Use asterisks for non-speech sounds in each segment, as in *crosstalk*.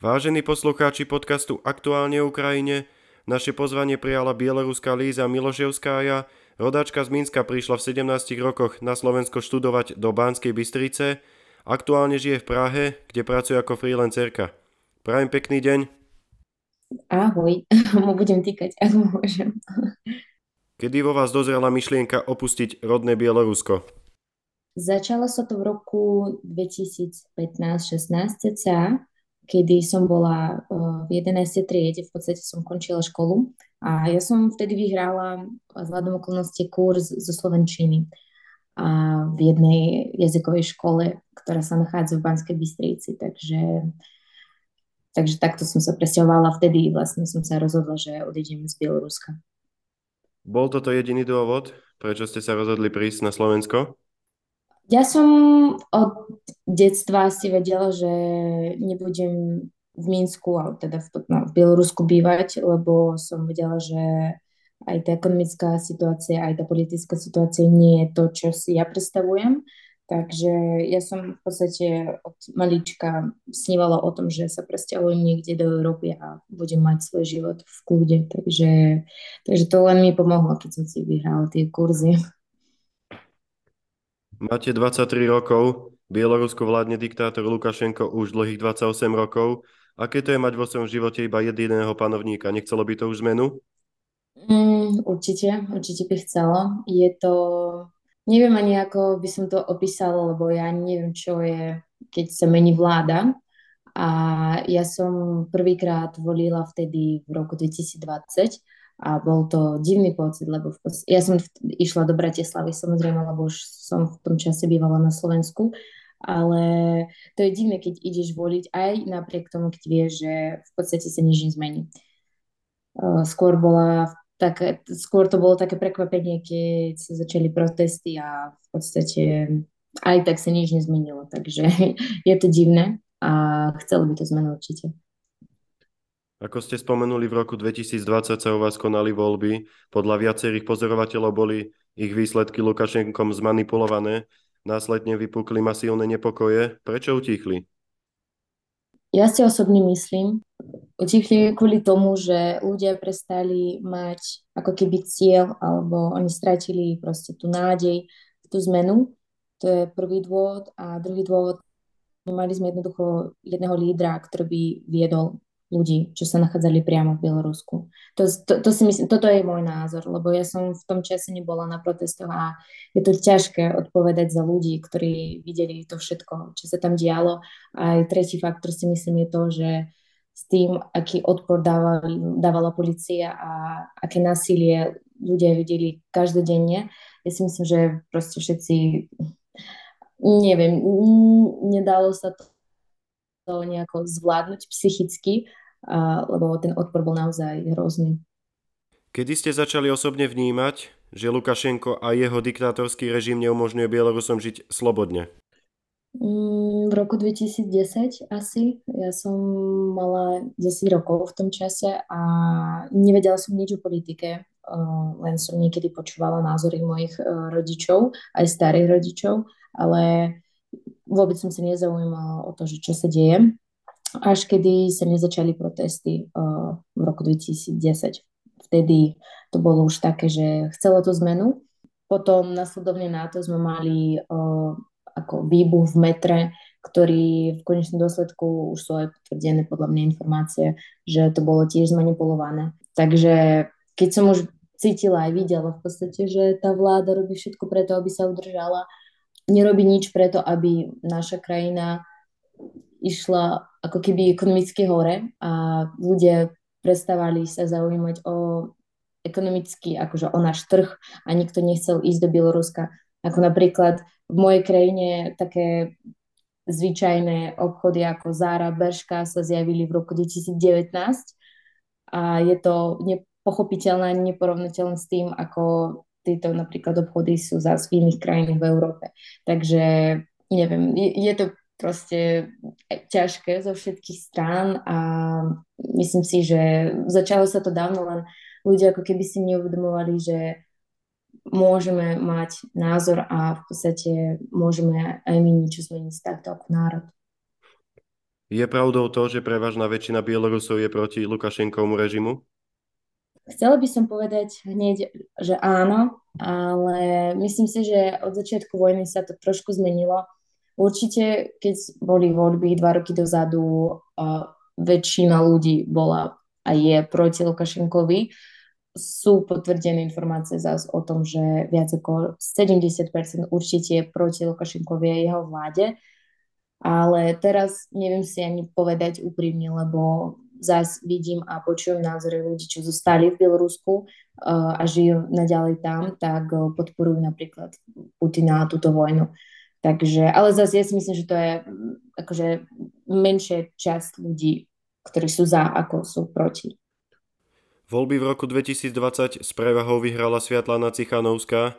Vážení poslucháči podcastu Aktuálne Ukrajine, naše pozvanie prijala bieloruská Líza Miloševskája, rodáčka z Minska prišla v 17 rokoch na Slovensko študovať do Banskej Bystrice, aktuálne žije v Prahe, kde pracuje ako freelancerka. Prajem pekný deň. Ahoj, *laughs* mu budem týkať, ak môžem. Kedy vo vás dozrela myšlienka opustiť rodné Bielorusko? Začalo sa to v roku 2015-16 kedy som bola v 11. triede, v podstate som končila školu a ja som vtedy vyhrala vzhľadom okolnosti kurz zo Slovenčiny a v jednej jazykovej škole, ktorá sa nachádza v Banskej Bystrici, takže Takže takto som sa presťahovala vtedy vlastne som sa rozhodla, že odídem z Bieloruska. Bol toto jediný dôvod, prečo ste sa rozhodli prísť na Slovensko? Ja som od detstva si vedela, že nebudem v Minsku, ale teda v, no, v Bielorusku bývať, lebo som vedela, že aj tá ekonomická situácia, aj tá politická situácia nie je to, čo si ja predstavujem. Takže ja som v podstate od malička snívala o tom, že sa presťahujem niekde do Európy a budem mať svoj život v kľude. Takže, takže to len mi pomohlo, keď som si vyhrala tie kurzy. Máte 23 rokov, Bielorusko vládne diktátor Lukašenko už dlhých 28 rokov. Aké to je mať vo svojom živote iba jediného panovníka? Nechcelo by to už zmenu? Mm, určite, určite by chcelo. Je to, neviem ani ako by som to opísala, lebo ja neviem, čo je, keď sa mení vláda. A ja som prvýkrát volila vtedy v roku 2020 a bol to divný pocit, lebo v podstate, ja som išla do Bratislavy samozrejme, lebo už som v tom čase bývala na Slovensku, ale to je divné, keď ideš voliť aj napriek tomu, keď vieš, že v podstate sa nič nezmení. Skôr bola také, skôr to bolo také prekvapenie, keď sa začali protesty a v podstate aj tak sa nič nezmenilo, takže *laughs* je to divné a chcelo by to zmenu určite. Ako ste spomenuli, v roku 2020 sa u vás konali voľby. Podľa viacerých pozorovateľov boli ich výsledky Lukašenkom zmanipulované. Následne vypukli masívne nepokoje. Prečo utichli? Ja si osobne myslím, utichli kvôli tomu, že ľudia prestali mať ako keby cieľ, alebo oni stratili proste tú nádej, tú zmenu. To je prvý dôvod. A druhý dôvod, mali sme jednoducho jedného lídra, ktorý by viedol ľudí, čo sa nachádzali priamo v Bielorusku. To, to, to si myslím, toto je môj názor, lebo ja som v tom čase nebola na protestoch a je to ťažké odpovedať za ľudí, ktorí videli to všetko, čo sa tam dialo. A aj tretí faktor si myslím je to, že s tým, aký odpor dávali, dávala policia a aké násilie ľudia videli každodenne, ja si myslím, že proste všetci, neviem, nedalo sa to to nejako zvládnuť psychicky a, lebo ten odpor bol naozaj hrozný. Kedy ste začali osobne vnímať, že Lukašenko a jeho diktátorský režim neumožňuje Bielorusom žiť slobodne? Mm, v roku 2010 asi. Ja som mala 10 rokov v tom čase a nevedela som nič o politike. len som niekedy počúvala názory mojich e, rodičov, aj starých rodičov, ale vôbec som sa nezaujímala o to, že čo sa deje až kedy sa nezačali protesty uh, v roku 2010. Vtedy to bolo už také, že chcelo to zmenu. Potom nasledovne na to sme mali uh, ako výbuch v metre, ktorý v konečnom dôsledku už sú aj potvrdené podľa mňa informácie, že to bolo tiež zmanipulované. Takže keď som už cítila aj videla v podstate, že tá vláda robí všetko preto, aby sa udržala, nerobí nič preto, aby naša krajina išla ako keby ekonomicky hore a ľudia prestávali sa zaujímať o ekonomicky, akože o náš trh a nikto nechcel ísť do Bieloruska. Ako napríklad v mojej krajine také zvyčajné obchody ako Zara, Berška sa zjavili v roku 2019 a je to nepochopiteľné, neporovnateľné s tým, ako tieto napríklad obchody sú za v iných krajinách v Európe. Takže neviem, je, je to proste ťažké zo všetkých strán a myslím si, že začalo sa to dávno, len ľudia ako keby si neuvedomovali, že môžeme mať názor a v podstate môžeme aj my niečo zmeniť takto ako národ. Je pravdou to, že prevažná väčšina Bielorusov je proti Lukašenkovmu režimu? Chcela by som povedať hneď, že áno, ale myslím si, že od začiatku vojny sa to trošku zmenilo. Určite, keď boli voľby dva roky dozadu, väčšina ľudí bola a je proti Lukašenkovi. Sú potvrdené informácie zás o tom, že viac ako 70% určite je proti Lukašenkovi a jeho vláde ale teraz neviem si ani povedať úprimne, lebo zás vidím a počujem názory ľudí, čo zostali v Bielorusku uh, a žijú naďalej tam, tak uh, podporujú napríklad Putina a túto vojnu. Takže, ale zase ja si myslím, že to je mm, akože menšia časť ľudí, ktorí sú za, ako sú proti. Voľby v roku 2020 s prevahou vyhrala Sviatlana Cichanovská.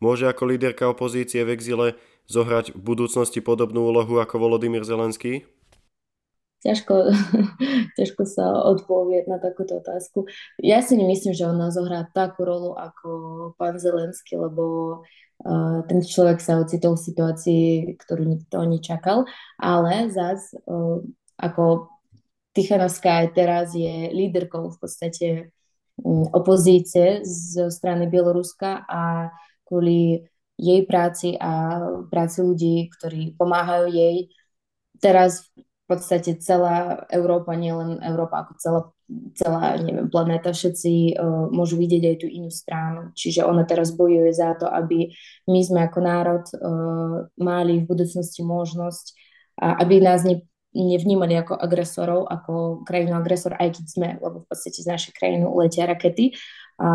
Môže ako líderka opozície v exile zohrať v budúcnosti podobnú úlohu ako Volodymyr Zelenský? Ťažko, *laughs* ťažko sa odpovieť na takúto otázku. Ja si nemyslím, že ona zohrá takú rolu ako pán Zelenský, lebo uh, ten človek sa ocitol v situácii, ktorú nikto nečakal, ale zás uh, ako Tichanovská aj teraz je líderkou v podstate um, opozície zo strany Bieloruska a kvôli jej práci a práci ľudí, ktorí pomáhajú jej. Teraz podstate celá Európa, nielen Európa ako celá, celá neviem, planéta, všetci uh, môžu vidieť aj tú inú stranu. Čiže ona teraz bojuje za to, aby my sme ako národ uh, mali v budúcnosti možnosť, a aby nás ne, nevnímali ako agresorov, ako krajinu agresor, aj keď sme, lebo v podstate z našej krajiny letia rakety. A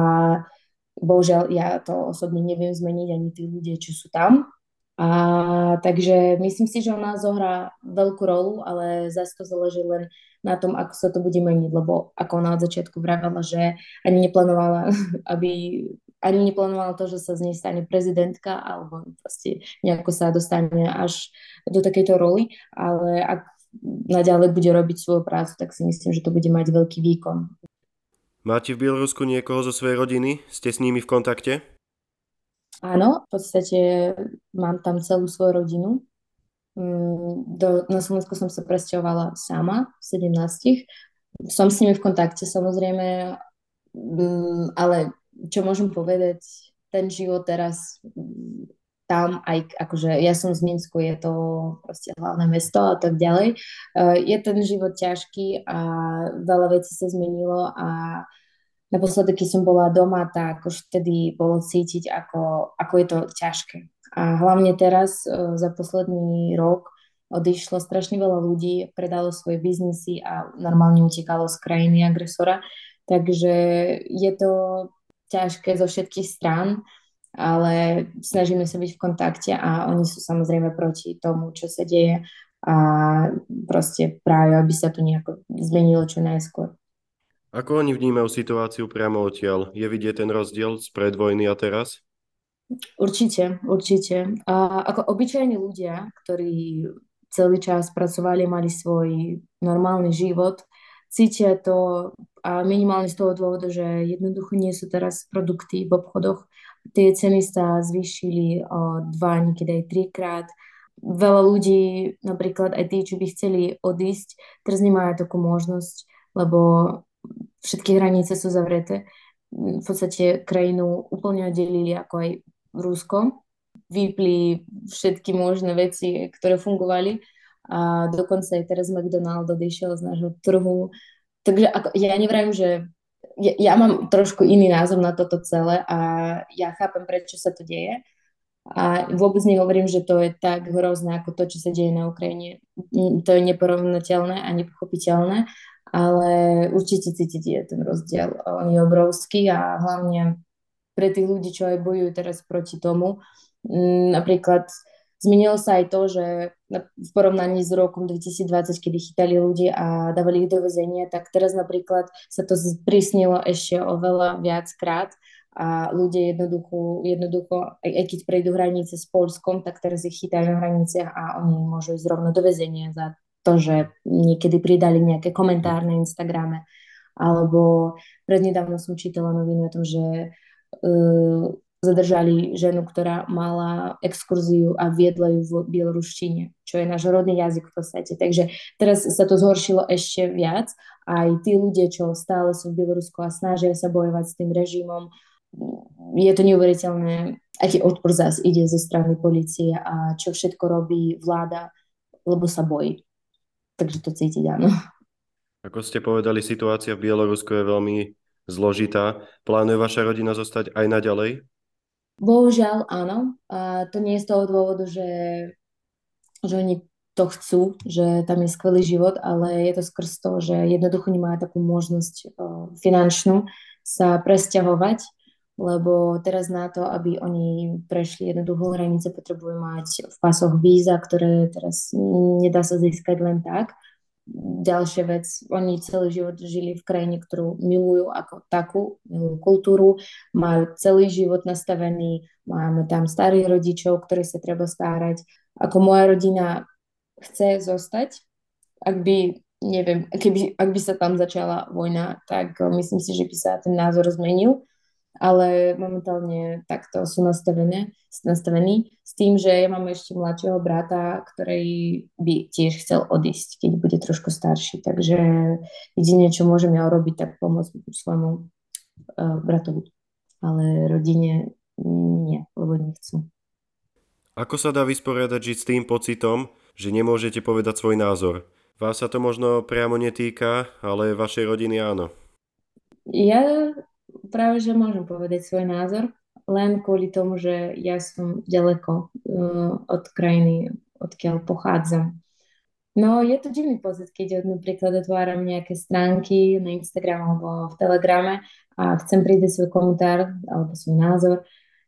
Bohužiaľ, ja to osobne neviem zmeniť ani tí ľudia, čo sú tam. A takže myslím si, že ona zohrá veľkú rolu, ale zase to záleží len na tom, ako sa to bude meniť, lebo ako ona od začiatku vravela, že ani neplánovala, *laughs* aby ani neplánovala to, že sa z nej stane prezidentka alebo proste nejako sa dostane až do takejto roli, ale ak naďalej bude robiť svoju prácu, tak si myslím, že to bude mať veľký výkon. Máte v Bielorusku niekoho zo svojej rodiny? Ste s nimi v kontakte? Áno, v podstate mám tam celú svoju rodinu. Mm, do, na Slovensku som sa presťahovala sama v 17. Som s nimi v kontakte samozrejme, mm, ale čo môžem povedať, ten život teraz mm, tam, aj akože ja som z Minsku, je to proste hlavné mesto a tak ďalej. Eh, je ten život ťažký a veľa vecí sa zmenilo a naposledy, keď som bola doma, tak už vtedy bolo cítiť, ako, ako je to ťažké. A hlavne teraz e, za posledný rok odišlo strašne veľa ľudí, predalo svoje biznisy a normálne utekalo z krajiny agresora. Takže je to ťažké zo všetkých strán, ale snažíme sa byť v kontakte a oni sú samozrejme proti tomu, čo sa deje a proste práve, aby sa to nejako zmenilo čo najskôr. Ako oni vnímajú situáciu priamo odtiaľ? Je vidieť ten rozdiel z predvojny a teraz? Určite, určite. A ako obyčajní ľudia, ktorí celý čas pracovali, mali svoj normálny život, cítia to a minimálne z toho dôvodu, že jednoducho nie sú teraz produkty v obchodoch. Tie ceny sa zvýšili o dva, niekedy aj trikrát. Veľa ľudí, napríklad aj tí, čo by chceli odísť, teraz nemajú takú možnosť, lebo všetky hranice sú zavreté. V podstate krajinu úplne oddelili ako aj Rusko. Vypli všetky možné veci, ktoré fungovali a dokonca aj teraz McDonald odišiel z nášho trhu. Takže ako, ja nevrajím, že ja, ja mám trošku iný názor na toto celé a ja chápem, prečo sa to deje. A vôbec nehovorím, že to je tak hrozné ako to, čo sa deje na Ukrajine. To je neporovnateľné a nepochopiteľné, ale určite cítite ten rozdiel. On je obrovský a hlavne pre tých ľudí, čo aj bojujú teraz proti tomu. Mm, napríklad zmenilo sa aj to, že v porovnaní s rokom 2020, kedy chytali ľudí a dávali ich do väzenia, tak teraz napríklad sa to sprísnilo ešte oveľa viackrát a ľudia jednoducho, jednoducho aj, aj keď prejdú hranice s Polskom, tak teraz ich chytajú na hraniciach a oni môžu ísť rovno do väzenia za to, že niekedy pridali nejaké komentár na Instagrame, alebo prednedávno som čítala noviny o tom, že uh, zadržali ženu, ktorá mala exkurziu a viedla ju v bieloruštine, čo je náš rodný jazyk v podstate. Takže teraz sa to zhoršilo ešte viac. Aj tí ľudia, čo stále sú v Bielorusku a snažia sa bojovať s tým režimom, je to neuveriteľné, aký odpor zás ide zo strany policie a čo všetko robí vláda, lebo sa bojí. Takže to cítiť, áno. Ako ste povedali, situácia v Bielorusku je veľmi zložitá. Plánuje vaša rodina zostať aj naďalej? Bohužiaľ áno. A to nie je z toho dôvodu, že, že oni to chcú, že tam je skvelý život, ale je to skrz to, že jednoducho nemajú takú možnosť uh, finančnú sa presťahovať, lebo teraz na to, aby oni prešli jednoducho hranice, potrebujú mať v pasoch víza, ktoré teraz nedá sa získať len tak ďalšia vec, oni celý život žili v krajine, ktorú milujú ako takú, milujú kultúru, majú celý život nastavený, máme tam starých rodičov, ktorí sa treba starať. Ako moja rodina chce zostať, ak by, neviem, keby, ak by sa tam začala vojna, tak myslím si, že by sa ten názor zmenil ale momentálne takto sú nastavené, nastavení s tým, že ja mám ešte mladšieho brata, ktorý by tiež chcel odísť, keď bude trošku starší. Takže jediné, čo môžem ja urobiť, tak pomôcť svojmu uh, bratovi. Ale rodine nie, lebo nechcú. Ako sa dá vysporiadať žiť s tým pocitom, že nemôžete povedať svoj názor? Vás sa to možno priamo netýka, ale vašej rodiny áno. Ja práve, že môžem povedať svoj názor, len kvôli tomu, že ja som ďaleko uh, od krajiny, odkiaľ pochádzam. No je to divný pocit, keď napríklad otváram nejaké stránky na Instagram alebo v Telegrame a chcem pridať svoj komentár alebo svoj názor,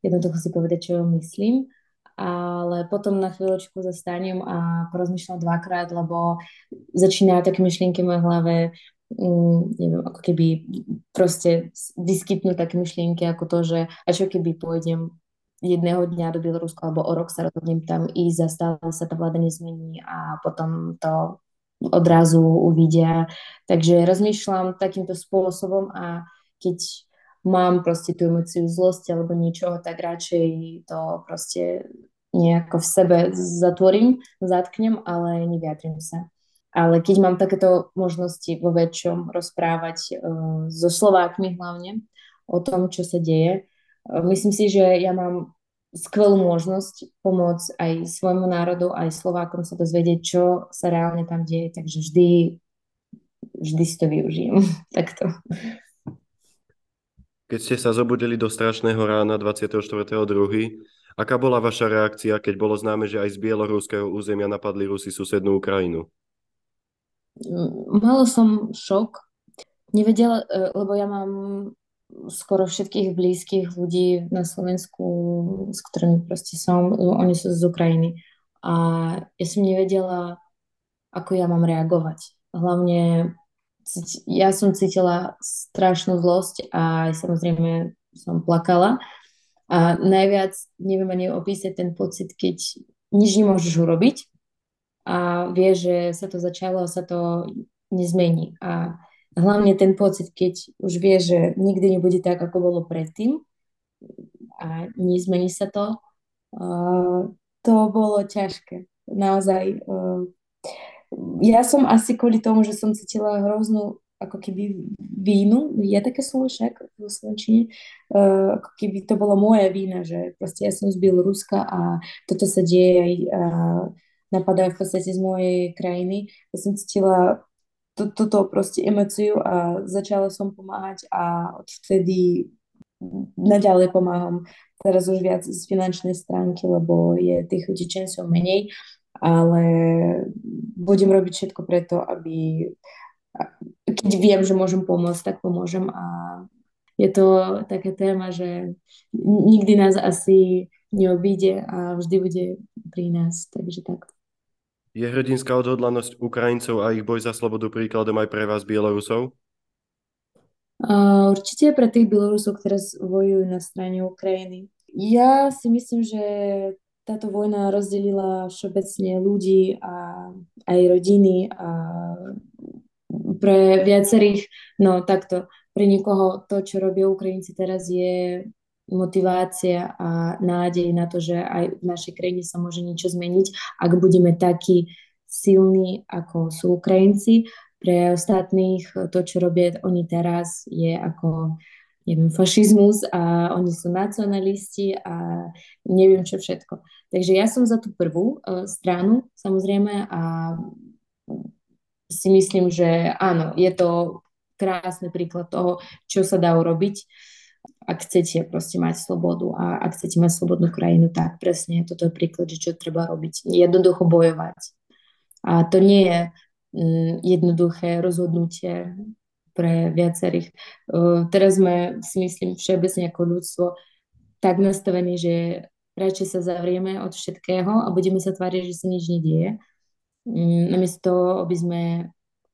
jednoducho si povedať, čo myslím, ale potom na chvíľočku zastanem a porozmýšľam dvakrát, lebo začínajú také myšlienky v mojej hlave, Mm, neviem, ako keby proste vyskytnú také myšlienky ako to, že a čo keby pôjdem jedného dňa do Bieloruska alebo o rok sa rozhodnem tam ísť a stále sa tá vláda nezmení a potom to odrazu uvidia. Takže rozmýšľam takýmto spôsobom a keď mám proste tú emociu zlosti alebo niečoho, tak radšej to proste nejako v sebe zatvorím, zatknem, ale nevyjadrím sa. Ale keď mám takéto možnosti vo väčšom rozprávať uh, so Slovákmi hlavne o tom, čo sa deje, uh, myslím si, že ja mám skvelú možnosť pomôcť aj svojmu národu, aj Slovákom sa dozvedieť, čo sa reálne tam deje, takže vždy, vždy si to využijem *laughs* takto. Keď ste sa zobudili do strašného rána 24.2., aká bola vaša reakcia, keď bolo známe, že aj z bieloruského územia napadli Rusi susednú Ukrajinu? Mala som šok. Nevedela, e, lebo ja mám skoro všetkých blízkych ľudí na Slovensku, s ktorými proste som, oni sú z Ukrajiny. A ja som nevedela, ako ja mám reagovať. Hlavne ja som cítila strašnú zlosť a samozrejme som plakala. A najviac neviem ani opísať ten pocit, keď nič nemôžeš urobiť a vie, že sa to začalo a sa to nezmení. A hlavne ten pocit, keď už vie, že nikdy nebude tak, ako bolo predtým a nezmení sa to, uh, to bolo ťažké. Naozaj. Uh, ja som asi kvôli tomu, že som cítila hroznú ako keby vínu, je také slovo však v Slovenčine, uh, ako keby to bolo moja vína, že proste ja som z Bieloruska a toto sa deje aj uh, napadajú v podstate z mojej krajiny. Ja som cítila túto proste emociu a začala som pomáhať a odvtedy naďalej pomáham. Teraz už viac z finančnej stránky, lebo je tých utečencov menej, ale budem robiť všetko preto, aby keď viem, že môžem pomôcť, tak pomôžem a je to taká téma, že nikdy nás asi neobíde a vždy bude pri nás, takže takto. Je hrdinská odhodlanosť Ukrajincov a ich boj za slobodu príkladom aj pre vás, Bielorusov? Určite pre tých Bielorusov, ktoré vojujú na strane Ukrajiny. Ja si myslím, že táto vojna rozdelila všeobecne ľudí a aj rodiny a pre viacerých, no takto, pre nikoho to, čo robia Ukrajinci teraz je motivácia a nádej na to, že aj v našej krajine sa môže niečo zmeniť, ak budeme takí silní, ako sú Ukrajinci. Pre ostatných to, čo robia oni teraz, je ako neviem, fašizmus a oni sú nacionalisti a neviem čo všetko. Takže ja som za tú prvú uh, stranu, samozrejme, a si myslím, že áno, je to krásny príklad toho, čo sa dá urobiť, ak chcete proste mať slobodu a ak chcete mať slobodnú krajinu, tak presne toto je príklad, že čo treba robiť. Jednoducho bojovať. A to nie je mm, jednoduché rozhodnutie pre viacerých. Teraz sme, si myslím, všeobecne ako ľudstvo tak nastavení, že radšej sa zavrieme od všetkého a budeme sa tváriť, že sa nič nedieje. Mm, namiesto aby sme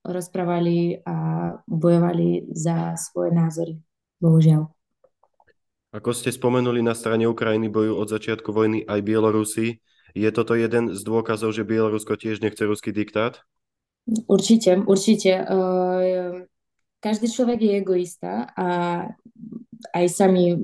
rozprávali a bojovali za svoje názory. Bohužiaľ. Ako ste spomenuli, na strane Ukrajiny bojujú od začiatku vojny aj Bielorusi. Je toto jeden z dôkazov, že Bielorusko tiež nechce ruský diktát? Určite, určite každý človek je egoista a aj sami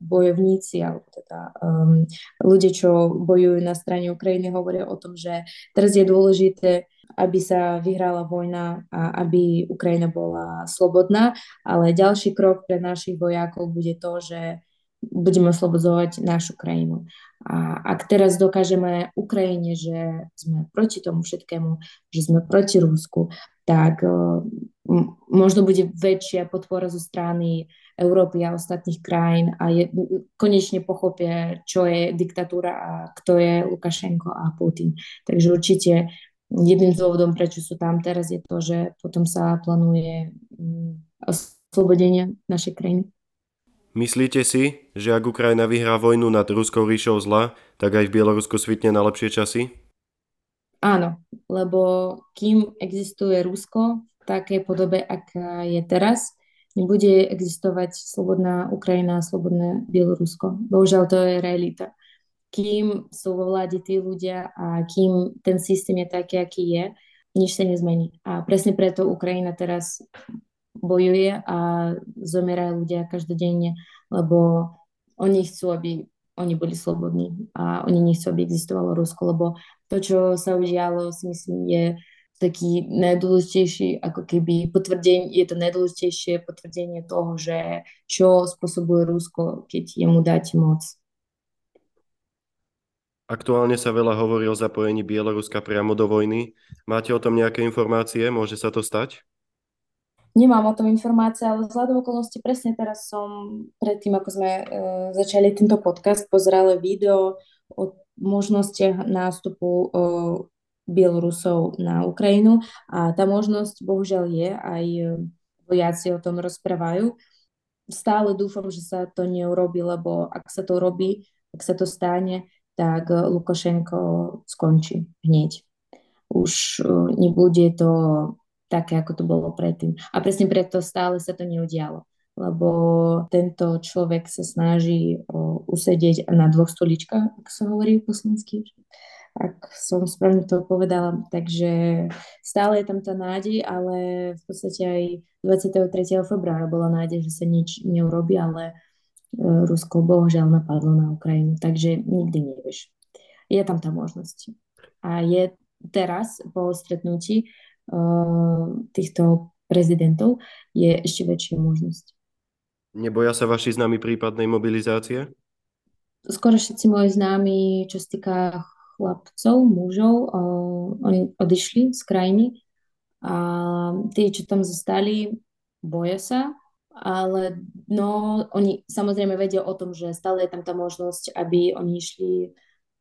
bojovníci alebo teda um, ľudia, čo bojujú na strane Ukrajiny, hovoria o tom, že teraz je dôležité, aby sa vyhrala vojna a aby Ukrajina bola slobodná, ale ďalší krok pre našich vojakov bude to, že budeme oslobodzovať našu krajinu. A ak teraz dokážeme Ukrajine, že sme proti tomu všetkému, že sme proti Rusku, tak možno bude väčšia podpora zo strany Európy a ostatných krajín a je, konečne pochopia, čo je diktatúra a kto je Lukašenko a Putin. Takže určite jedným z dôvodom, prečo sú tam teraz, je to, že potom sa plánuje oslobodenie našej krajiny. Myslíte si, že ak Ukrajina vyhrá vojnu nad Ruskou ríšou zla, tak aj v Bielorusku svitne na lepšie časy? Áno, lebo kým existuje Rusko v takej podobe, aká je teraz, nebude existovať slobodná Ukrajina a slobodné Bielorusko. Bohužiaľ, to je realita. Kým sú vo vláde tí ľudia a kým ten systém je taký, aký je, nič sa nezmení. A presne preto Ukrajina teraz bojuje a zomierajú ľudia každodenne, lebo oni chcú, aby oni boli slobodní a oni nechcú, aby existovalo Rusko, lebo to, čo sa udialo, si myslím, je taký najdôležitejší, ako keby potvrdenie, je to najdôležitejšie potvrdenie toho, že čo spôsobuje Rusko, keď jemu dáte moc. Aktuálne sa veľa hovorí o zapojení Bieloruska priamo do vojny. Máte o tom nejaké informácie? Môže sa to stať? Nemám o tom informácie, ale vzhľadom okolnosti presne teraz som predtým, ako sme e, začali tento podcast, pozerala video o možnostiach nástupu e, Bielorusov na Ukrajinu a tá možnosť bohužiaľ je, aj vojaci o tom rozprávajú. Stále dúfam, že sa to neurobi, lebo ak sa to robí, ak sa to stane, tak Lukašenko skončí hneď. Už e, nebude to také, ako to bolo predtým. A presne preto stále sa to neudialo lebo tento človek sa snaží o, usedieť na dvoch stoličkách, ako sa hovorí po slovensky, ak som správne to povedala. Takže stále je tam tá nádej, ale v podstate aj 23. februára bola nádej, že sa nič neurobi, ale Rusko bohužiaľ napadlo na Ukrajinu, takže nikdy nevieš. Je tam tá možnosť. A je teraz po stretnutí Eh, týchto prezidentov je ešte väčšia možnosť. Neboja sa vaši známi prípadnej mobilizácie? Skoro všetci moji známi, čo sa týka chlapcov, mužov, uh, oni odišli z krajiny a tí, čo tam zostali, boja sa, ale no, oni samozrejme vedia o tom, že stále je tam tá možnosť, aby oni išli,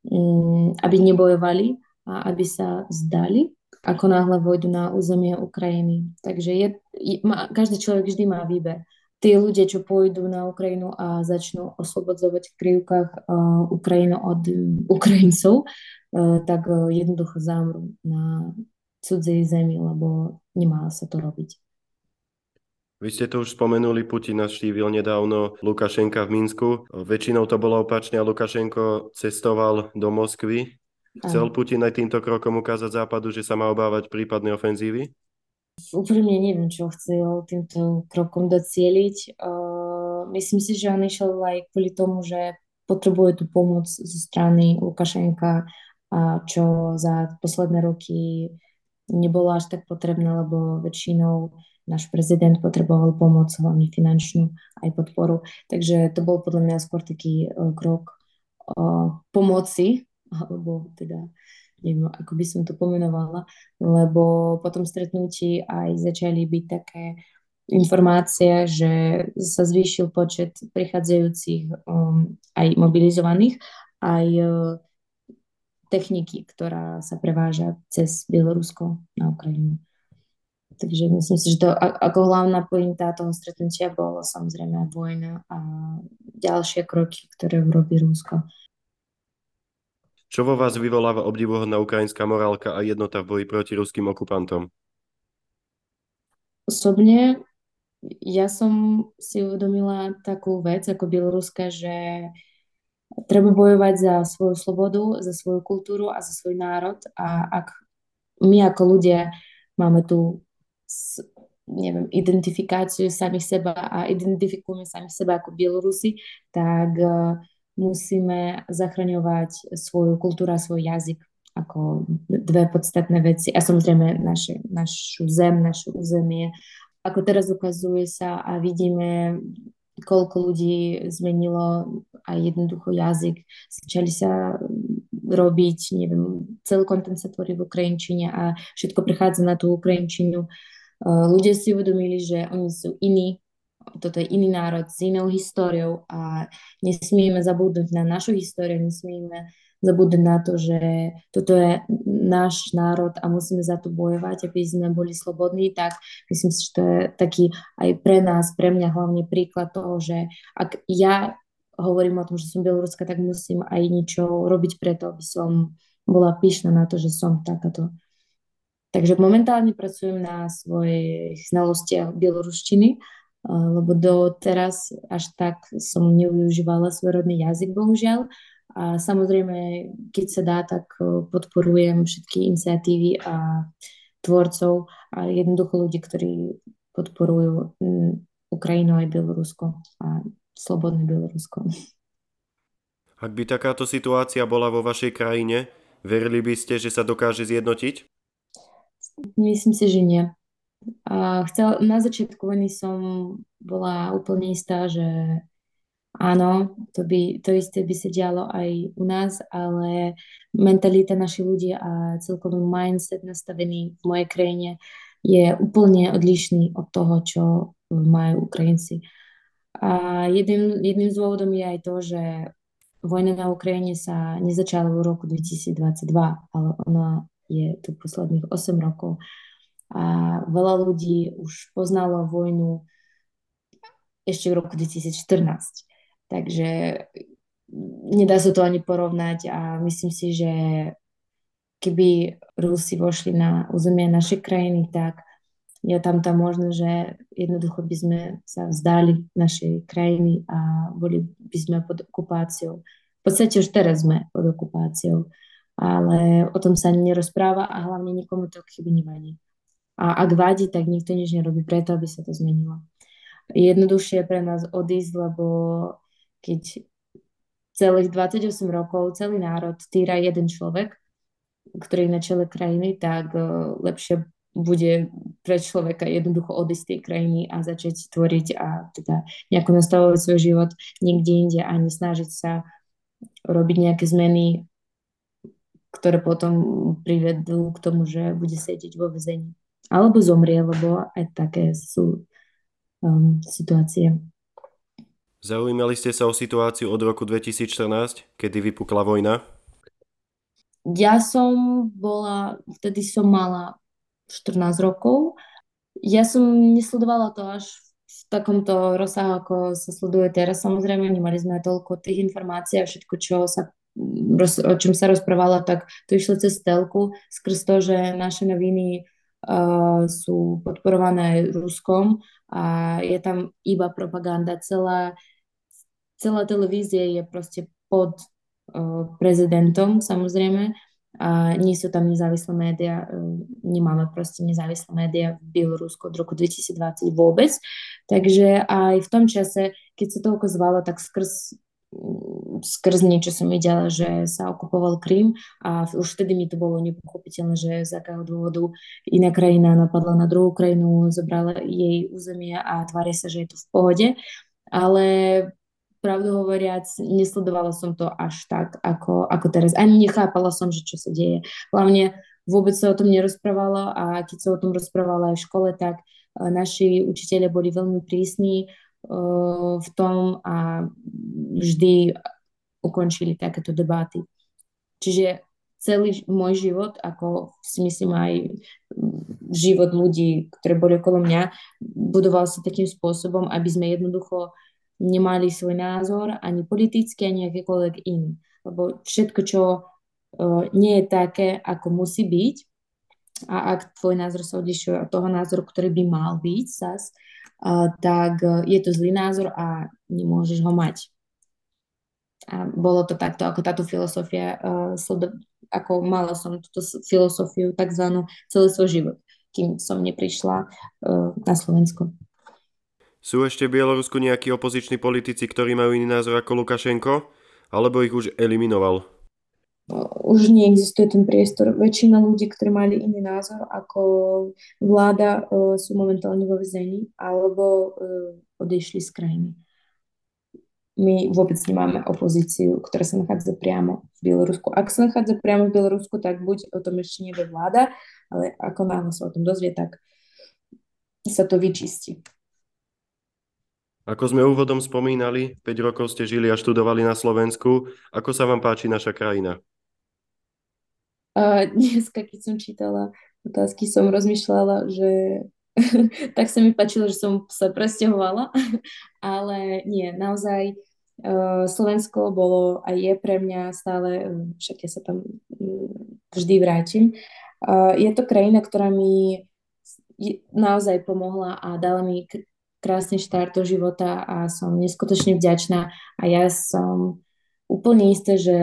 um, aby nebojovali a aby sa zdali ako náhle vojdu na územie Ukrajiny. Takže je, je, má, každý človek vždy má výber. Tí ľudia, čo pôjdu na Ukrajinu a začnú oslobodzovať v krivkách uh, Ukrajinu od um, Ukrajincov, uh, tak uh, jednoducho zámru na cudzej zemi, lebo nemá sa to robiť. Vy ste to už spomenuli, Putin navštívil nedávno Lukašenka v Minsku. Väčšinou to bolo opačne a Lukašenko cestoval do Moskvy Chcel Putin aj týmto krokom ukázať Západu, že sa má obávať prípadnej ofenzívy? Úprimne neviem, čo chcel týmto krokom docieliť. Uh, myslím si, že on išiel aj kvôli tomu, že potrebuje tú pomoc zo strany Lukašenka, čo za posledné roky nebolo až tak potrebné, lebo väčšinou náš prezident potreboval pomoc, hlavne finančnú, aj podporu. Takže to bol podľa mňa skôr taký uh, krok uh, pomoci, alebo teda neviem, ako by som to pomenovala, lebo po tom stretnutí aj začali byť také informácie, že sa zvýšil počet prichádzajúcich um, aj mobilizovaných, aj uh, techniky, ktorá sa preváža cez Bielorusko na Ukrajinu. Takže myslím si, že to ako hlavná pointa toho stretnutia bolo samozrejme vojna a ďalšie kroky, ktoré urobí Rusko. Čo vo vás vyvoláva obdivuhodná ukrajinská morálka a jednota v boji proti ruským okupantom? Osobne ja som si uvedomila takú vec ako Bieloruska, že treba bojovať za svoju slobodu, za svoju kultúru a za svoj národ a ak my ako ľudia máme tu neviem, identifikáciu samých seba a identifikujeme samých seba ako Bielorusi, tak uh, musíme zachraňovať svoju kultúru a svoj jazyk ako dve podstatné veci a samozrejme naše, našu zem, naše územie ako teraz ukazuje sa a vidíme, koľko ľudí zmenilo aj jednoducho jazyk. Začali sa robiť, neviem, celý kontent sa tvorí v Ukrajinčine a všetko prichádza na tú Ukrajinčinu. Ľudia si uvedomili, že oni sú iní, toto je iný národ s inou históriou a nesmieme zabudnúť na našu históriu, nesmieme zabudnúť na to, že toto je náš národ a musíme za to bojovať, aby sme boli slobodní, tak myslím si, že to je taký aj pre nás, pre mňa hlavne príklad toho, že ak ja hovorím o tom, že som bieloruská, tak musím aj niečo robiť preto, aby som bola pyšná na to, že som takáto. Takže momentálne pracujem na svojich znalostiach bieloruštiny, lebo doteraz až tak som nevyužívala svoj rodný jazyk, bohužiaľ. A samozrejme, keď sa dá, tak e, podporujem všetky iniciatívy a tvorcov a jednoducho ľudí, ktorí podporujú Ukrajinu aj Bielorusko a slobodné Bielorusko. Ak by takáto situácia bola vo vašej krajine, verili by ste, že sa dokáže zjednotiť? Myslím si, že nie. A chcel, na začiatku vojny som bola úplne istá, že Áno, to, by, to isté by sa dialo aj u nás, ale mentalita našich ľudí a celkový mindset nastavený v mojej krajine je úplne odlišný od toho, čo majú Ukrajinci. A jedným, jedným z dôvodom je aj to, že vojna na Ukrajine sa nezačala v roku 2022, ale ona je tu posledných 8 rokov. A veľa ľudí už poznalo vojnu ešte v roku 2014. Takže nedá sa to ani porovnať a myslím si, že keby Rusi vošli na územie našej krajiny, tak je tam tá možnosť, že jednoducho by sme sa vzdali našej krajiny a boli by sme pod okupáciou. V podstate už teraz sme pod okupáciou, ale o tom sa nerozpráva a hlavne nikomu to chyby nevadí. A ak vadí, tak nikto nič nerobí preto, aby sa to zmenilo. Jednoduchšie je pre nás odísť, lebo keď celých 28 rokov celý národ týra jeden človek, ktorý je na čele krajiny, tak uh, lepšie bude pre človeka jednoducho odísť z tej krajiny a začať tvoriť a teda nejako nastavovať svoj život niekde inde a nesnažiť sa robiť nejaké zmeny, ktoré potom privedú k tomu, že bude sedieť vo vezení. Alebo zomrie, lebo aj také sú um, situácie. Zaujímali ste sa o situáciu od roku 2014, kedy vypukla vojna? Ja som bola, vtedy som mala 14 rokov. Ja som nesledovala to až v takomto rozsahu, ako sa sleduje teraz. Samozrejme, nemali sme toľko tých informácií a všetko, čo sa, o čom sa rozprávala, tak to išlo cez telku, skrz to, že naše noviny uh, sú podporované Ruskom a je tam iba propaganda. Celá, celá televízia je proste pod uh, prezidentom, samozrejme, a nie sú tam nezávislé médiá, uh, nemáme proste nezávislé médiá v Bielorusku od roku 2020 vôbec. Takže aj v tom čase, keď sa to ukazovalo, tak skrz skrz niečo som videla, že sa okupoval Krym a už vtedy mi to bolo nepochopiteľné, že z akého dôvodu iná krajina napadla na druhú krajinu, zobrala jej územie a tvári sa, že je to v pohode. Ale pravdu hovoriac, nesledovala som to až tak, ako, ako teraz. Ani nechápala som, že čo sa deje. Hlavne vôbec sa o tom nerozprávalo a keď sa o tom rozprávala aj v škole, tak eh, naši učiteľe boli veľmi prísni v tom a vždy ukončili takéto debaty. Čiže celý môj život, ako si myslím aj život ľudí, ktorí boli okolo mňa, budoval sa takým spôsobom, aby sme jednoducho nemali svoj názor, ani politický, ani akýkoľvek iný. Lebo všetko, čo uh, nie je také, ako musí byť, a ak tvoj názor sa odlišuje od toho názoru, ktorý by mal byť zas, tak e, je to zlý názor a nemôžeš ho mať. A bolo to takto, ako táto filozofia, e, ako mala som túto filozofiu takzvanú celý svoj život, kým som neprišla e, na Slovensko. Sú ešte v Bielorusku nejakí opoziční politici, ktorí majú iný názor ako Lukašenko? Alebo ich už eliminoval? už neexistuje ten priestor. Väčšina ľudí, ktorí mali iný názor ako vláda, e, sú momentálne vo vzení alebo e, odišli z krajiny. My vôbec nemáme opozíciu, ktorá sa nachádza priamo v Bielorusku. Ak sa nachádza priamo v Bielorusku, tak buď o tom ešte nevie vláda, ale ako náhle sa o tom dozvie, tak sa to vyčistí. Ako sme úvodom spomínali, 5 rokov ste žili a študovali na Slovensku. Ako sa vám páči naša krajina? A dneska, keď som čítala otázky, som rozmýšľala, že *laughs* tak sa mi páčilo, že som sa presťahovala, *laughs* ale nie, naozaj Slovensko bolo a je pre mňa stále, však ja sa tam vždy vrátim. Uh, je to krajina, ktorá mi naozaj pomohla a dala mi krásny štart do života a som neskutočne vďačná a ja som úplne isté, že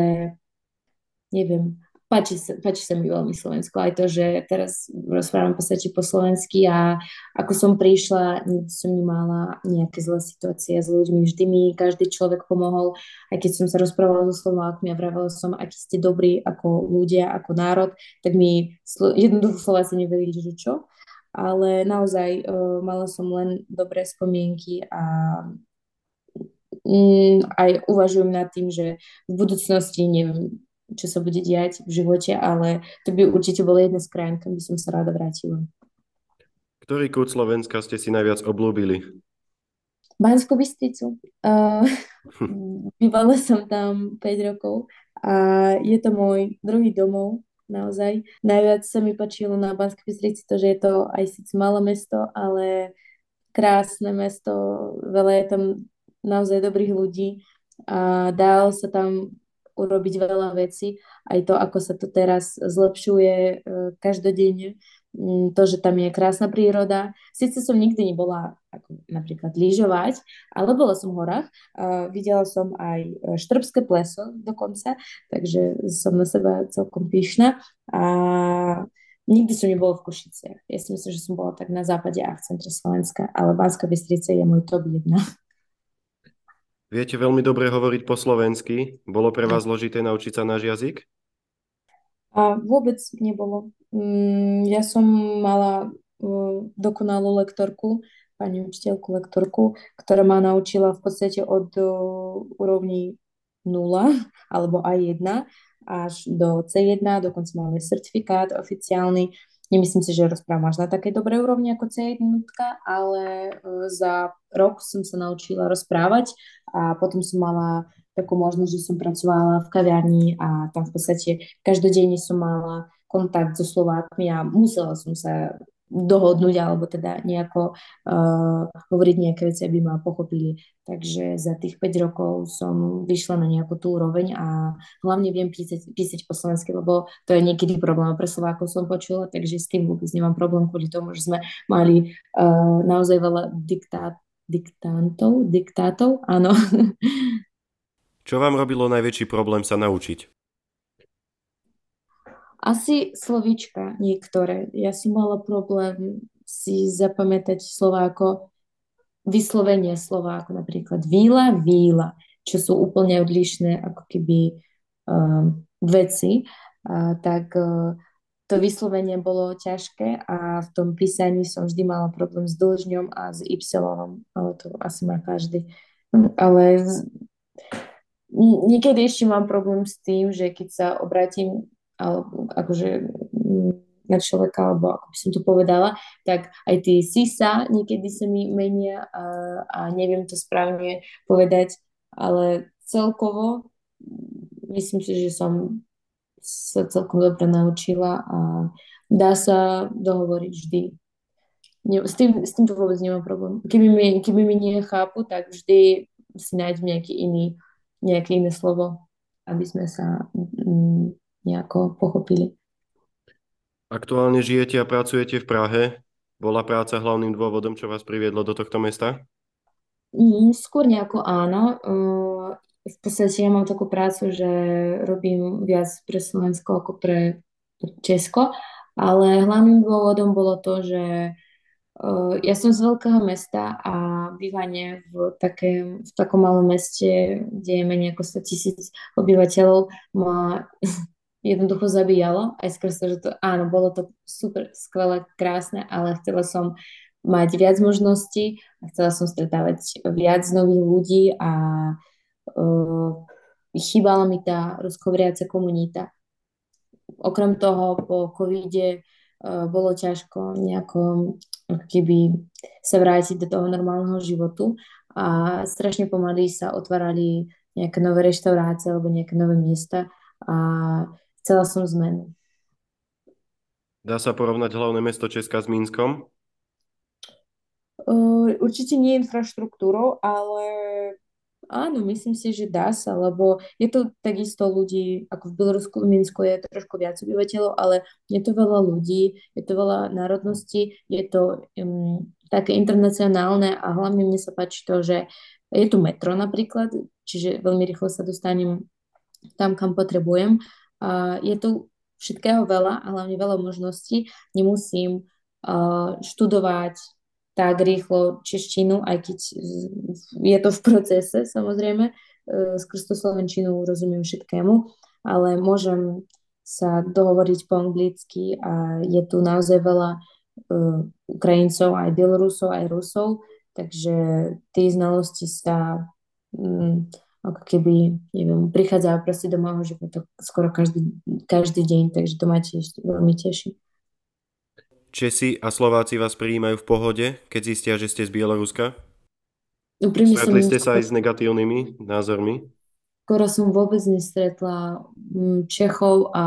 neviem, páči sa, páči sa mi veľmi Slovensko. Aj to, že teraz rozprávam v podstate po slovensky a ako som prišla, nikdy som nemala nejaké zlé situácie s ľuďmi. Vždy mi každý človek pomohol, aj keď som sa rozprávala so Slovákmi a vravela som, aký ste dobrí ako ľudia, ako národ, tak mi jednoducho Slováci nevedeli, že čo. Ale naozaj uh, mala som len dobré spomienky a mm, aj uvažujem nad tým, že v budúcnosti, neviem, čo sa bude diať v živote, ale to by určite bola jedna z krajín, kam by som sa rada vrátila. Ktorý kút Slovenska ste si najviac oblúbili? Banskú Bystricu. Uh, *laughs* bývala som tam 5 rokov a je to môj druhý domov, naozaj. Najviac sa mi páčilo na Banskej Bystrici to, že je to aj síce malé mesto, ale krásne mesto, veľa je tam naozaj dobrých ľudí a dal sa tam urobiť veľa vecí. Aj to, ako sa to teraz zlepšuje e, každodenne, mm, to, že tam je krásna príroda. Sice som nikdy nebola ako napríklad lyžovať, ale bola som v horách. Videla som aj e, štrbské pleso dokonca, takže som na seba celkom pyšná. A nikdy som nebola v Košiciach. Ja si myslím, že som bola tak na západe a v centre Slovenska, ale Banská Bystrica je môj top 1. Viete veľmi dobre hovoriť po slovensky. Bolo pre vás zložité naučiť sa náš jazyk? A vôbec nebolo. Mm, ja som mala dokonalú lektorku, pani učiteľku lektorku, ktorá ma naučila v podstate od úrovni 0 alebo aj 1 až do C1, dokonca máme certifikát oficiálny Nemyslím si, že rozprávam až na takej dobrej úrovni ako C1, ale e, za rok som sa naučila rozprávať a potom som mala takú možnosť, že som pracovala v kaviarni a tam v podstate každodenne som mala kontakt so Slovákmi a musela som sa dohodnúť alebo teda nejako uh, hovoriť nejaké veci, aby ma pochopili. Takže za tých 5 rokov som vyšla na nejakú tú úroveň a hlavne viem písať, písať po slovensky, lebo to je niekedy problém pre Slovákov som počula, takže s tým vôbec nemám problém kvôli tomu, že sme mali uh, naozaj veľa diktát, diktantov, diktátov, áno. *laughs* Čo vám robilo najväčší problém sa naučiť? Asi slovíčka niektoré. Ja som mala problém si zapamätať slova ako vyslovenie slova ako napríklad víla, víla, čo sú úplne odlišné ako keby uh, veci, uh, tak uh, to vyslovenie bolo ťažké a v tom písaní som vždy mala problém s dlžňom a s Y, ale to asi má každý. Ale niekedy ešte mám problém s tým, že keď sa obratím alebo akože na človeka, alebo ako by som to povedala, tak aj tí sisa niekedy sa mi menia a, a neviem to správne povedať, ale celkovo myslím si, že som sa celkom dobre naučila a dá sa dohovoriť vždy. s, tým, s týmto vôbec nemám problém. Keby mi, keby mi nechápu, tak vždy si nájdem nejaký iný, nejaké iné slovo, aby sme sa mm, nejako pochopili. Aktuálne žijete a pracujete v Prahe. Bola práca hlavným dôvodom, čo vás priviedlo do tohto mesta? Mm, skôr nejako áno. V podstate ja mám takú prácu, že robím viac pre Slovensko ako pre Česko, ale hlavným dôvodom bolo to, že ja som z veľkého mesta a bývanie v, také, v takom malom meste, kde je menej ako 100 tisíc obyvateľov, ma *laughs* jednoducho zabíjalo, aj skrz to, že to, áno, bolo to super, skvelé, krásne, ale chcela som mať viac možností a chcela som stretávať viac nových ľudí a uh, chýbala mi tá rozkovriaca komunita. Okrem toho po covide uh, bolo ťažko nejako keby sa vrátiť do toho normálneho životu a strašne pomaly sa otvárali nejaké nové reštaurácie alebo nejaké nové miesta a Chcela som zmenu. Dá sa porovnať hlavné mesto Česka s Mínskom? Uh, určite nie infraštruktúrou, ale áno, myslím si, že dá sa, lebo je to takisto ľudí, ako v Bielorusku, v Minsku je trošku viac obyvateľov, ale je to veľa ľudí, je to veľa národností, je to um, také internacionálne a hlavne mne sa páči to, že je tu metro napríklad, čiže veľmi rýchlo sa dostanem tam, kam potrebujem je tu všetkého veľa a hlavne veľa možností. Nemusím uh, študovať tak rýchlo češtinu, aj keď je to v procese samozrejme. Uh, skrz tú slovenčinu rozumiem všetkému, ale môžem sa dohovoriť po anglicky a je tu naozaj veľa Ukrajincov, aj Bielorusov, aj Rusov, takže tie znalosti sa um, ako keby, neviem, prichádza proste do môjho života skoro každý, každý deň, takže to ma tiež veľmi teší. Česi a Slováci vás prijímajú v pohode, keď zistia, že ste z Bieloruska? Úprimne Stretli ste sa aj s negatívnymi názormi? Skoro som vôbec nestretla mm, Čechov a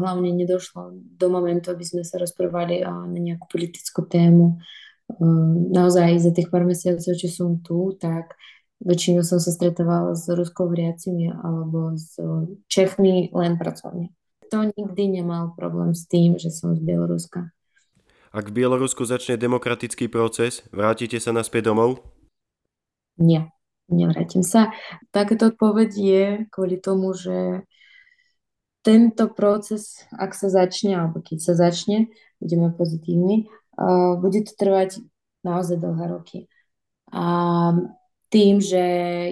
hlavne nedošlo do momentu, aby sme sa rozprávali na nejakú politickú tému. Ehm, naozaj za tých pár mesiacov, čo som tu, tak Väčšinou som sa stretávala s ruskovriacimi alebo s Čechmi len pracovne. To nikdy nemal problém s tým, že som z Bieloruska. Ak v Bielorusku začne demokratický proces, vrátite sa naspäť domov? Nie, nevrátim sa. Takéto odpoveď je kvôli tomu, že tento proces, ak sa začne, alebo keď sa začne, budeme pozitívni, bude to trvať naozaj dlhé roky. A tým, že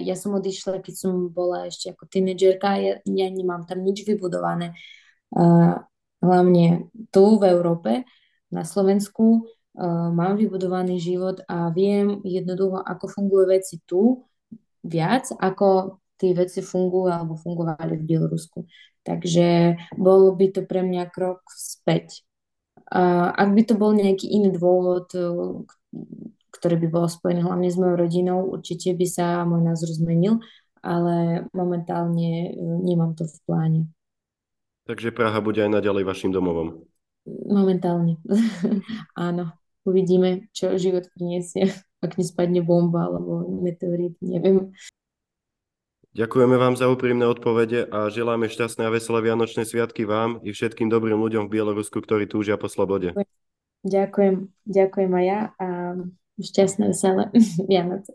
ja som odišla, keď som bola ešte ako tínedžerka, ja, ja nemám tam nič vybudované. Uh, hlavne tu v Európe, na Slovensku, uh, mám vybudovaný život a viem jednoducho, ako fungujú veci tu viac, ako tie veci fungujú alebo fungovali v Bielorusku. Takže bolo by to pre mňa krok späť. Uh, ak by to bol nejaký iný dôvod, ktoré by bolo spojené hlavne s mojou rodinou, určite by sa môj názor zmenil, ale momentálne e, nemám to v pláne. Takže Praha bude aj naďalej vašim domovom? Momentálne. *laughs* Áno. Uvidíme, čo život priniesie, ak nespadne bomba alebo meteorít, neviem. Ďakujeme vám za úprimné odpovede a želáme šťastné a veselé Vianočné sviatky vám i všetkým dobrým ľuďom v Bielorusku, ktorí túžia po slobode. Ďakujem, ďakujem aj ja a išties ne visai *laughs* vienas